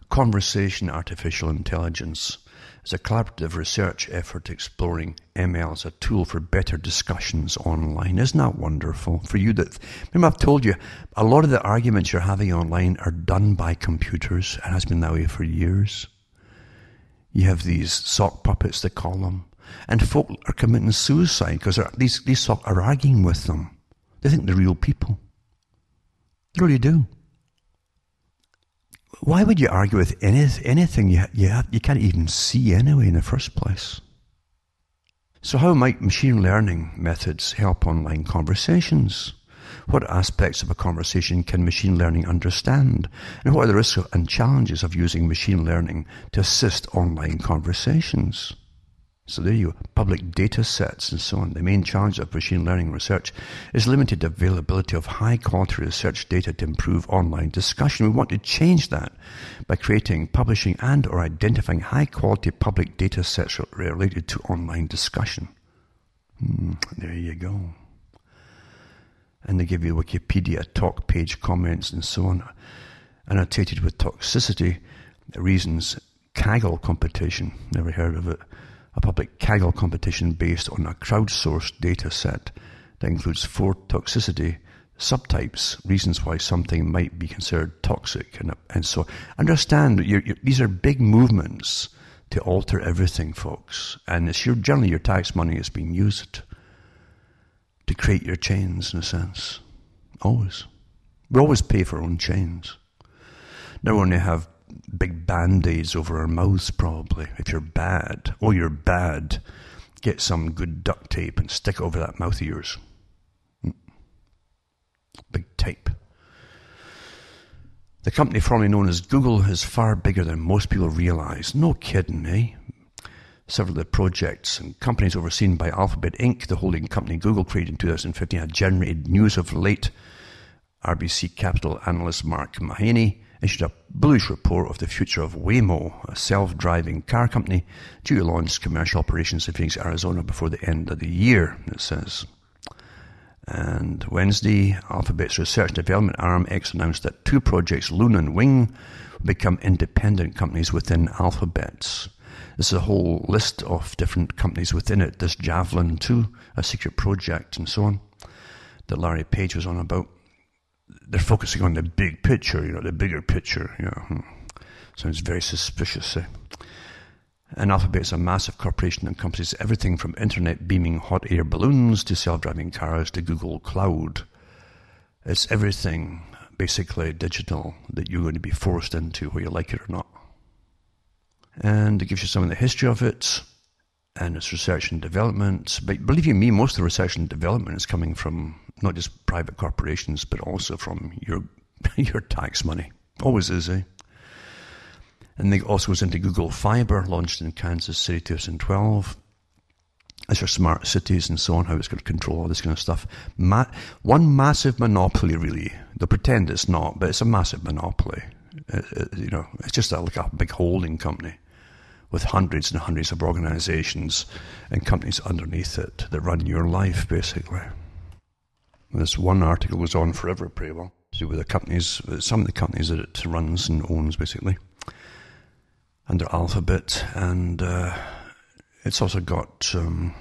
Conversation artificial intelligence is a collaborative research effort exploring ML as a tool for better discussions online. Isn't that wonderful? For you that, remember I've told you, a lot of the arguments you're having online are done by computers and has been that way for years. You have these sock puppets, they call them, and folk are committing suicide because these, these sock are arguing with them. They think they're real people. They really do why would you argue with any, anything you, you, have, you can't even see anyway in the first place? So, how might machine learning methods help online conversations? What aspects of a conversation can machine learning understand? And what are the risks and challenges of using machine learning to assist online conversations? So there you go. Public data sets and so on. The main challenge of machine learning research is limited availability of high quality research data to improve online discussion. We want to change that by creating, publishing and or identifying high quality public data sets related to online discussion. Hmm, there you go. And they give you Wikipedia talk page comments and so on, annotated with toxicity reasons. Kaggle competition, never heard of it a public Kaggle competition based on a crowdsourced data set that includes four toxicity subtypes, reasons why something might be considered toxic, and, and so understand you're, you're, these are big movements to alter everything, folks, and it's your generally your tax money is being used to create your chains in a sense. Always, we always pay for our own chains. Now, when they have big band-aids over our mouths probably if you're bad or you're bad get some good duct tape and stick it over that mouth of yours mm. big tape the company formerly known as Google is far bigger than most people realize. No kidding, eh? Several of the projects and companies overseen by Alphabet Inc., the holding company Google created in 2015, had generated news of late. RBC Capital analyst Mark Mahaney issued a bullish report of the future of Waymo, a self-driving car company due to launch commercial operations in Phoenix, Arizona before the end of the year, it says. And Wednesday, Alphabet's research and development arm X announced that two projects, Loon and Wing, will become independent companies within Alphabet. There's a whole list of different companies within it. This Javelin too, a secret project and so on, that Larry Page was on about they're focusing on the big picture, you know, the bigger picture. You know. Hmm. Sounds very suspicious. Eh? And Alphabet is a massive corporation that encompasses everything from internet beaming hot air balloons to self-driving cars to Google Cloud. It's everything, basically, digital that you're going to be forced into, whether you like it or not. And it gives you some of the history of it and its research and development. But believe you me, most of the research and development is coming from not just private corporations, but also from your your tax money. Always is, eh? And it also goes into Google Fiber, launched in Kansas City 2012. As your smart cities and so on, how it's going to control all this kind of stuff. Ma- one massive monopoly, really, They pretend it's not, but it's a massive monopoly. It, it, you know, it's just a, like a big holding company with hundreds and hundreds of organizations and companies underneath it that run your life, basically. This one article goes on forever, pretty well, to do with the companies, some of the companies that it runs and owns, basically, under Alphabet, and uh, it's also got. Um,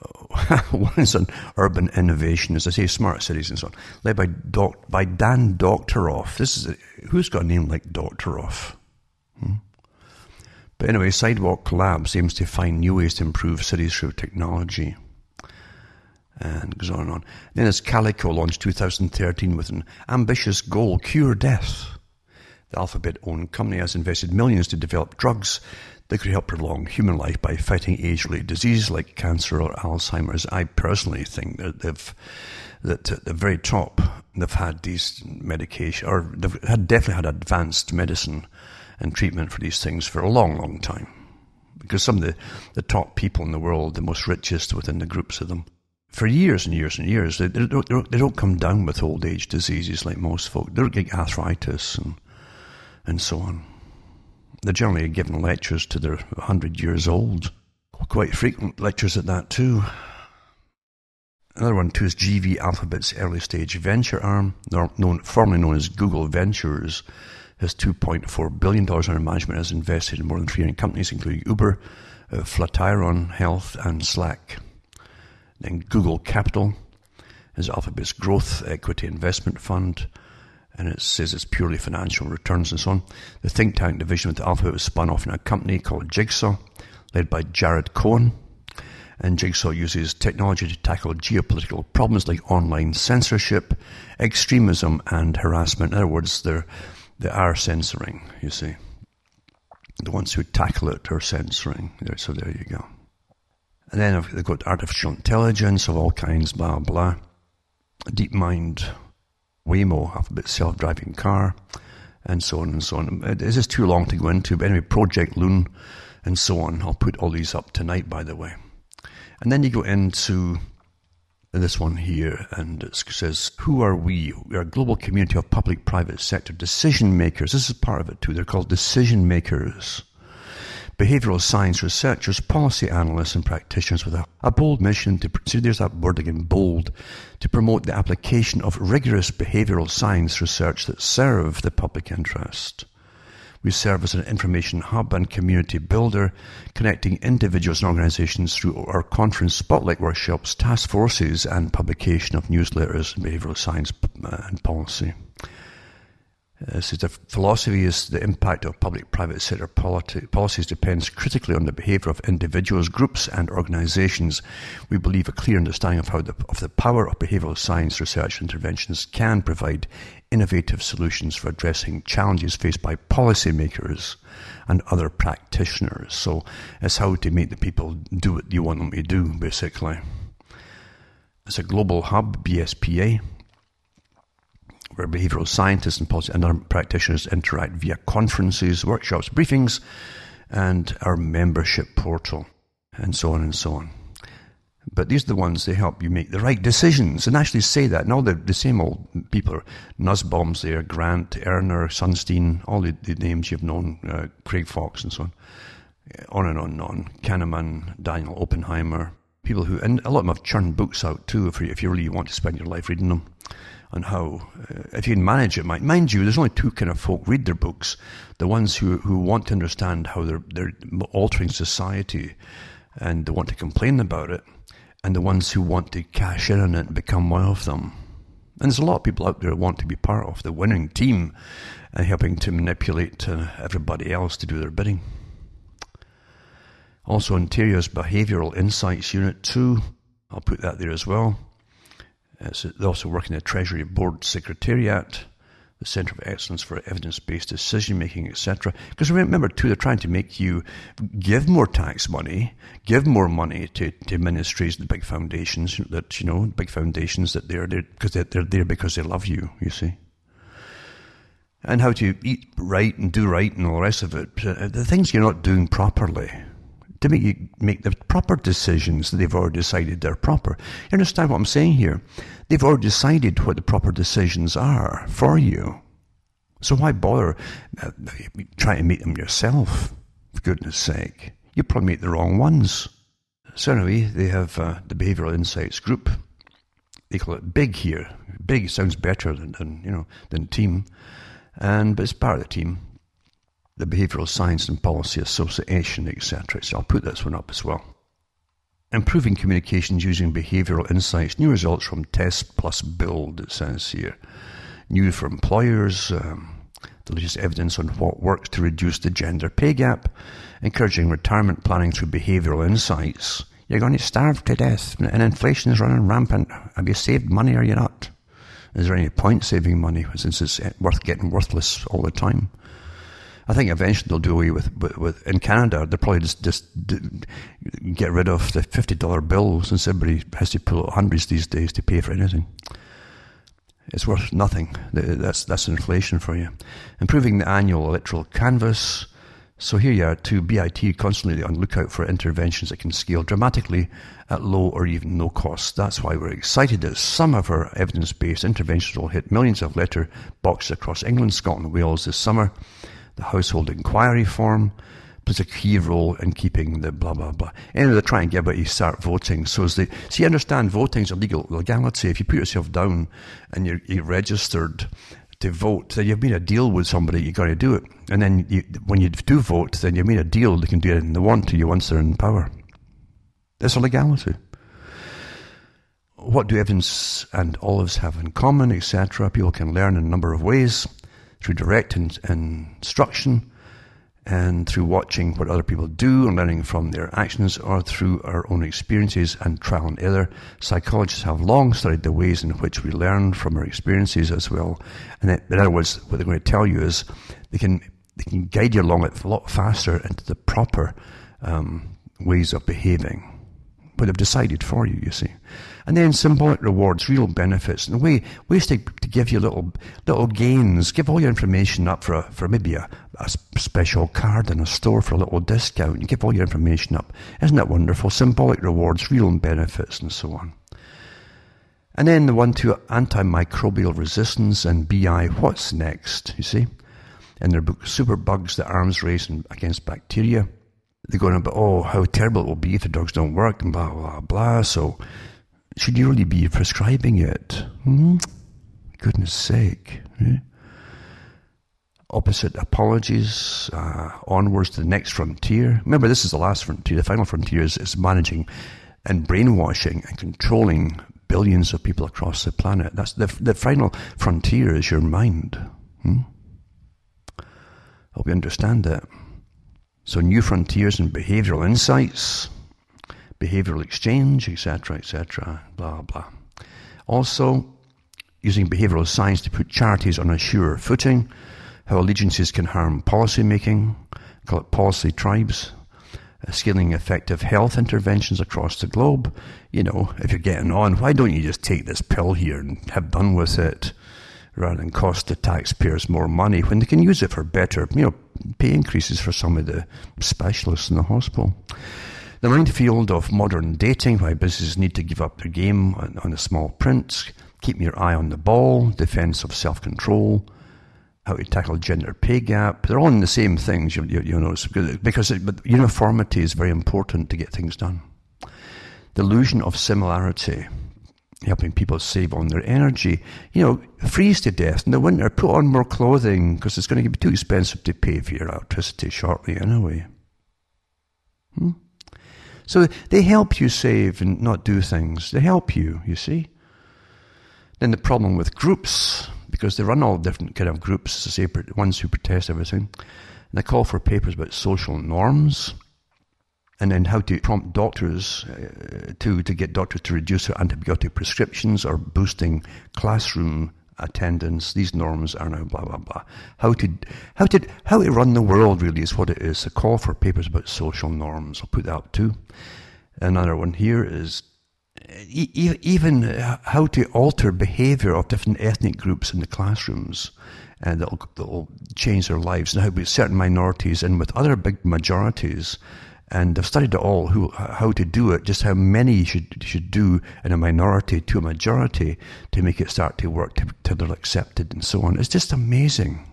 one is on urban innovation, as I say, smart cities and so on, led by doc, by Dan Doctoroff. This is a, who's got a name like Doctoroff? But anyway, Sidewalk Labs aims to find new ways to improve cities through technology. And goes on and on. Then there's Calico, launched 2013 with an ambitious goal, cure death. The Alphabet-owned company has invested millions to develop drugs that could help prolong human life by fighting age-related diseases like cancer or Alzheimer's. I personally think that they've that at the very top they've had these medication or they've had definitely had advanced medicine and treatment for these things for a long, long time. Because some of the, the top people in the world, the most richest within the groups of them, for years and years and years, they, they, don't, they don't come down with old age diseases like most folk. They don't get arthritis and, and so on. They're generally giving lectures to their 100 years old. Quite frequent lectures at that too. Another one too is GV Alphabet's early stage venture arm, known, formerly known as Google Ventures, has $2.4 billion under management has invested in more than 300 companies, including Uber, uh, Flatiron Health, and Slack. Then Google Capital is Alphabet's growth equity investment fund, and it says it's purely financial returns and so on. The think tank division of Alphabet was spun off in a company called Jigsaw, led by Jared Cohen. And Jigsaw uses technology to tackle geopolitical problems like online censorship, extremism, and harassment. In other words, they're they are censoring, you see. The ones who tackle it are censoring. So there you go. And then they've got artificial intelligence of all kinds, blah, blah. Deep DeepMind, Waymo, Alphabet self-driving car, and so on and so on. This is too long to go into, but anyway, Project Loon, and so on. I'll put all these up tonight, by the way. And then you go into this one here, and it says, Who are we? We are a global community of public private sector decision makers. This is part of it too. They're called decision makers. Behavioral science researchers, policy analysts, and practitioners with a, a bold mission to, see, there's that word again, bold, to promote the application of rigorous behavioral science research that serve the public interest. We serve as an information hub and community builder, connecting individuals and organizations through our conference spotlight workshops, task forces, and publication of newsletters in behavioral science uh, and policy. Uh, the philosophy is the impact of public-private sector politi- policies depends critically on the behaviour of individuals, groups, and organisations. We believe a clear understanding of how the, of the power of behavioural science research interventions can provide innovative solutions for addressing challenges faced by policymakers and other practitioners. So it's how to make the people do what you want them to do, basically. It's a global hub, BSPA where behavioral scientists and policy and other practitioners interact via conferences, workshops, briefings, and our membership portal, and so on and so on. But these are the ones that help you make the right decisions and actually say that. And all the, the same old people are Nussbaums there, Grant, Erner, Sunstein, all the, the names you've known, uh, Craig Fox and so on. On and on and on. Kahneman, Daniel Oppenheimer, people who, and a lot of them have churned books out too if you, if you really want to spend your life reading them And how, uh, if you can manage it, might. mind you, there's only two kind of folk read their books. The ones who, who want to understand how they're, they're altering society and they want to complain about it, and the ones who want to cash in on it and become one of them. And there's a lot of people out there who want to be part of the winning team and helping to manipulate uh, everybody else to do their bidding. Also, Ontario's Behavioural Insights Unit 2, I'll put that there as well. It's, also working the Treasury Board Secretariat, the Centre of Excellence for Evidence-Based Decision Making, etc. Because remember, too, they're trying to make you give more tax money, give more money to, to ministries, the big foundations that you know, big foundations that they're there because they're, they're there because they love you. You see and how to eat right and do right and all the rest of it. Uh, the things you're not doing properly to make you make the proper decisions that they've already decided they're proper. You understand what I'm saying here? They've already decided what the proper decisions are for you. So why bother uh, trying to make them yourself? For goodness sake, you probably make the wrong ones. So anyway, they have uh, the Behavioural Insights Group. They call it Big here. Big sounds better than, than you know than team, and but it's part of the team the Behavioural Science and Policy Association, etc. So I'll put this one up as well. Improving communications using behavioural insights. New results from Test Plus Build, it says here. New for employers. Um, the latest evidence on what works to reduce the gender pay gap. Encouraging retirement planning through behavioural insights. You're going to starve to death and inflation is running rampant. Have you saved money or you not? Is there any point saving money since it's worth getting worthless all the time? I think eventually they'll do away with, with, with in Canada. They'll probably just, just get rid of the fifty dollar bill since everybody has to pull out hundreds these days to pay for anything. It's worth nothing. That's that's inflation for you. Improving the annual electoral canvass. So here you are to BIT constantly on lookout for interventions that can scale dramatically at low or even no cost. That's why we're excited that some of our evidence-based interventions will hit millions of letter boxes across England, Scotland, and Wales this summer the household inquiry form plays a key role in keeping the blah blah blah. Anyway, they try and get about you start voting. So as they see, understand voting is a legal legality. If you put yourself down and you're, you're registered to vote, then you've made a deal with somebody. You've got to do it, and then you, when you do vote, then you've made a deal. They can do anything they want to you once they're in power. It's a legality. What do Evans and Olives have in common, etc.? People can learn in a number of ways through direct in, instruction and through watching what other people do and learning from their actions or through our own experiences and trial and error. Psychologists have long studied the ways in which we learn from our experiences as well. And in other words, what they're going to tell you is they can, they can guide you along it a lot faster into the proper um, ways of behaving. But they've decided for you, you see. And then symbolic rewards, real benefits, and way, ways to, to give you little, little gains. Give all your information up for, a, for maybe a, a special card in a store for a little discount. You give all your information up. Isn't that wonderful? Symbolic rewards, real benefits, and so on. And then the one to antimicrobial resistance and BI, what's next, you see? In their book, Superbugs, the Arms Race Against Bacteria, they're going about, oh, how terrible it will be if the drugs don't work, and blah, blah, blah. So should you really be prescribing it? Hmm? Goodness sake. Eh? Opposite apologies, uh, onwards to the next frontier. Remember, this is the last frontier. The final frontier is, is managing and brainwashing and controlling billions of people across the planet. That's the, the final frontier is your mind. Hmm? Hope you understand that. So, new frontiers and behavioral insights behavioral exchange, etc., etc., blah, blah. Also, using behavioral science to put charities on a surer footing, how allegiances can harm policy making, call it policy tribes, uh, scaling effective health interventions across the globe. You know, if you're getting on, why don't you just take this pill here and have done with it rather than cost the taxpayers more money when they can use it for better, you know, pay increases for some of the specialists in the hospital. The minefield of modern dating, why businesses need to give up their game on, on the small print, keeping your eye on the ball, defense of self control, how to tackle gender pay gap. They're all in the same things, you, you, you because it, but uniformity is very important to get things done. The illusion of similarity, helping people save on their energy. You know, freeze to death in the winter, put on more clothing because it's going to be too expensive to pay for your electricity shortly anyway. Hmm? So they help you save and not do things. They help you, you see. Then the problem with groups, because they run all different kind of groups, I say, ones who protest everything. And they call for papers about social norms and then how to prompt doctors uh, to, to get doctors to reduce their antibiotic prescriptions or boosting classroom attendance. These norms are now blah blah blah. How to how to how to run the world really is what it is. A call for papers about social norms. I'll put that up too. Another one here is even how to alter behavior of different ethnic groups in the classrooms uh, and that'll, that'll change their lives and how certain minorities and with other big majorities And I've studied it all, who, how to do it, just how many should, should do in a minority to a majority to make it start to work, to, to they're accepted and so on. It's just amazing.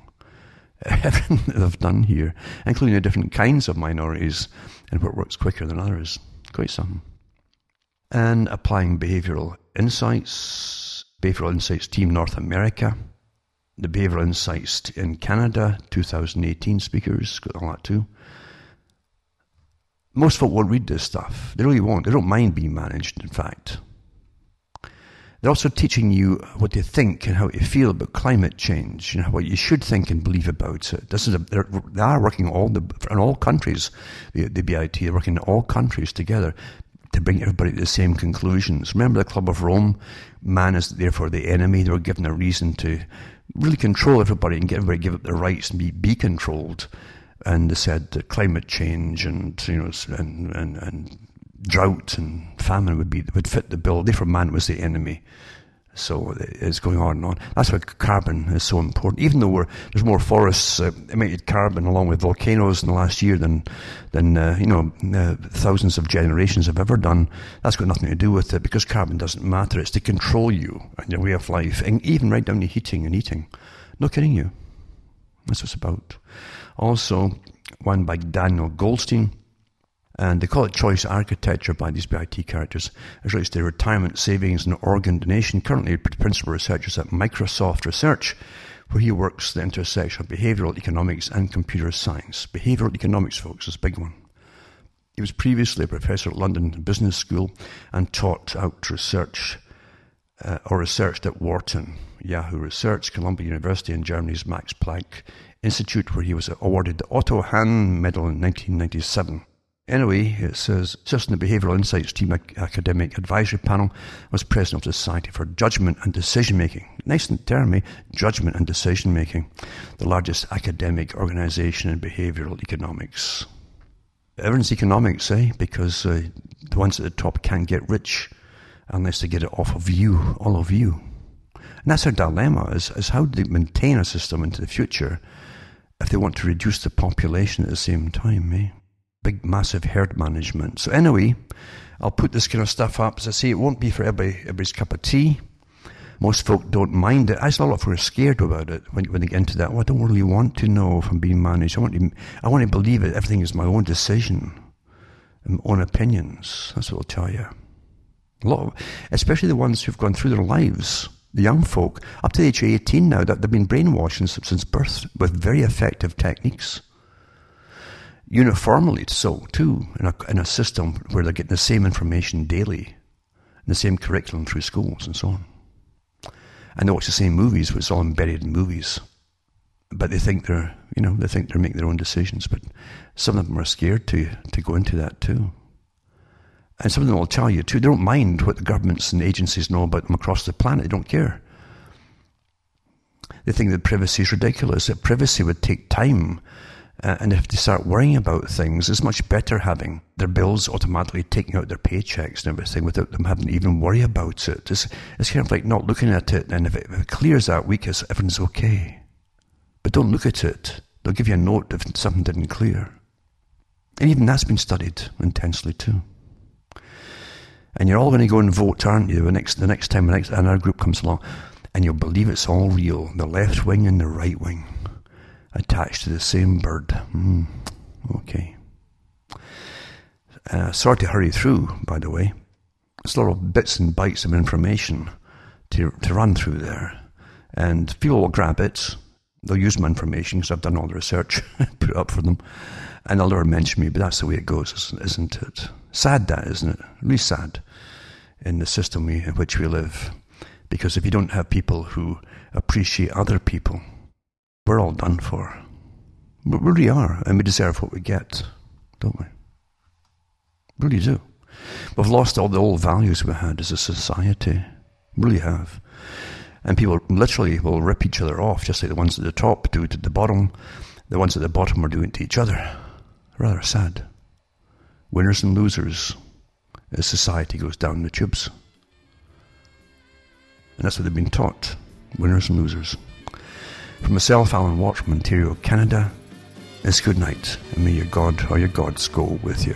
Everything that they've done here, including the different kinds of minorities and what works quicker than others. Quite some. And applying behavioral insights, behavioral insights team North America, the behavioral insights in Canada, 2018 speakers, got all that too most folk won't read this stuff. They really won't. They don't mind being managed, in fact. They're also teaching you what to think and how to feel about climate change, you know, what you should think and believe about it. This is a, they are working all the, in all countries, the, the BIT, they're working in all countries together to bring everybody to the same conclusions. Remember the Club of Rome? Man is therefore the enemy. They were given a reason to really control everybody and get everybody to give up their rights and be, be controlled and they said that climate change and you know and, and, and drought and famine would be would fit the bill. Therefore, man was the enemy. So it's going on and on. That's why carbon is so important. Even though there's more forests uh, emitted carbon along with volcanoes in the last year than than uh, you know uh, thousands of generations have ever done. That's got nothing to do with it because carbon doesn't matter. It's to control you and your way of life, and even right down to heating and eating. No kidding you. That's what it's about. Also, one by Daniel Goldstein. And they call it choice architecture by these BIT characters. It relates to retirement savings and organ donation. Currently, principal researchers at Microsoft Research, where he works the intersection of behavioral economics and computer science. Behavioral economics, folks, is a big one. He was previously a professor at London Business School and taught out research uh, or researched at Wharton, Yahoo Research, Columbia University, and Germany's Max Planck Institute, where he was awarded the Otto Hahn Medal in 1997. Anyway, it says, just in the Behavioral Insights Team Academic Advisory Panel was president of the Society for Judgment and Decision Making. Nice term, eh? Judgment and Decision Making, the largest academic organization in behavioral economics. Everyone's economics, eh? Because uh, the ones at the top can't get rich unless they get it off of you, all of you. And that's our dilemma, is, is how do they maintain a system into the future if they want to reduce the population at the same time, eh? Big, massive herd management. So anyway, I'll put this kind of stuff up. As I say, it won't be for everybody, everybody's cup of tea. Most folk don't mind it. I saw a lot of are scared about it when, when they get into that. Well, I don't really want to know if I'm being managed. I want to, I want to believe it. Everything is my own decision, my own opinions. That's what I'll tell you. A lot of, especially the ones who've gone through their lives the young folk, up to the age of 18 now, that they've been brainwashed since birth with very effective techniques. Uniformly so, too, in a, in a system where they're getting the same information daily, the same curriculum through schools and so on. And they watch the same movies, but it's all embedded in movies. But they think they're, you know, they think they're making their own decisions. But some of them are scared to, to go into that too. And some of them will tell you too, they don't mind what the governments and agencies know about them across the planet. They don't care. They think that privacy is ridiculous, that privacy would take time. Uh, and if they start worrying about things, it's much better having their bills automatically taking out their paychecks and everything without them having to even worry about it. It's, it's kind of like not looking at it, and if it, if it clears that week, everything's okay. But don't look at it. They'll give you a note if something didn't clear. And even that's been studied intensely too. And you're all going to go and vote, aren't you? The next, the next time the next, another group comes along, and you'll believe it's all real. The left wing and the right wing attached to the same bird. Mm, okay. Uh, sorry to hurry through, by the way. It's a lot of bits and bytes of information to, to run through there. And people will grab it. They'll use my information because I've done all the research, put it up for them. And they'll never mention me, but that's the way it goes, isn't it? Sad that, isn't it? Really sad in the system we, in which we live. Because if you don't have people who appreciate other people, we're all done for. We really are, and we deserve what we get, don't we? Really do. We've lost all the old values we had as a society. Really have. And people literally will rip each other off, just like the ones at the top do it at the bottom. The ones at the bottom are doing to each other. Rather sad. Winners and losers as society goes down the tubes. And that's what they've been taught winners and losers. For myself, Alan Watt from Ontario, Canada, is good night, and may your God or your gods go with you.